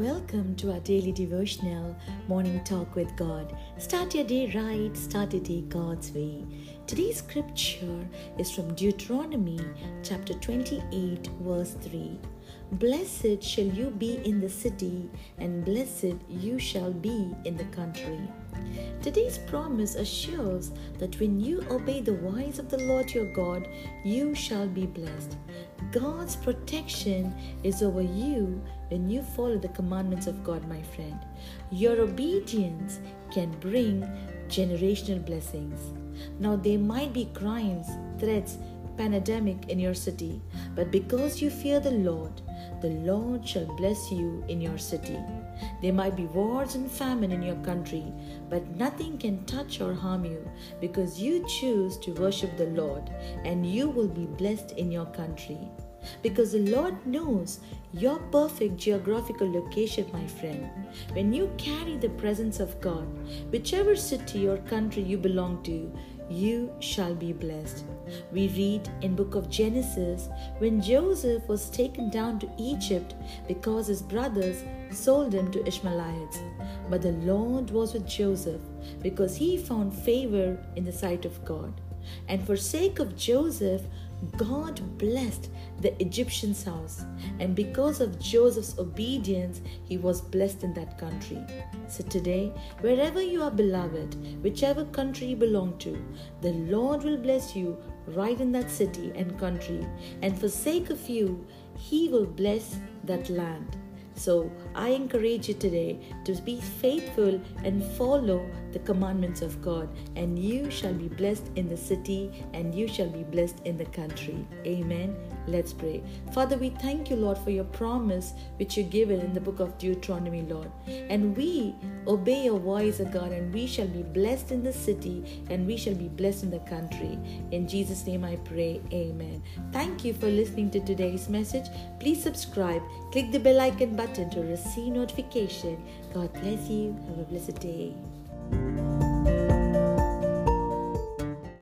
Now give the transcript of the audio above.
Welcome to our daily devotional morning talk with God. Start your day right, start your day God's way. Today's scripture is from Deuteronomy chapter 28, verse 3. Blessed shall you be in the city, and blessed you shall be in the country. Today's promise assures that when you obey the voice of the Lord your God, you shall be blessed. God's protection is over you when you follow the commandments of God, my friend. Your obedience can bring generational blessings. Now, there might be crimes, threats, pandemic in your city, but because you fear the Lord, the Lord shall bless you in your city. There might be wars and famine in your country, but nothing can touch or harm you because you choose to worship the Lord, and you will be blessed in your country. Because the Lord knows your perfect geographical location, my friend. When you carry the presence of God, whichever city or country you belong to, you shall be blessed. We read in book of Genesis when Joseph was taken down to Egypt because his brothers sold him to Ishmaelites. But the Lord was with Joseph because he found favor in the sight of God. And for sake of Joseph, God blessed the Egyptian's house, and because of Joseph's obedience, he was blessed in that country. So today, wherever you are beloved, whichever country you belong to, the Lord will bless you right in that city and country, and for sake of you, he will bless that land. So I encourage you today to be faithful and follow the commandments of God, and you shall be blessed in the city and you shall be blessed in the country. Amen. Let's pray. Father, we thank you, Lord, for your promise which you given in the book of Deuteronomy, Lord. And we obey your voice, O God, and we shall be blessed in the city and we shall be blessed in the country. In Jesus' name I pray. Amen. Thank you for listening to today's message. Please subscribe, click the bell icon button to receive notification. God bless you. Have a blessed day.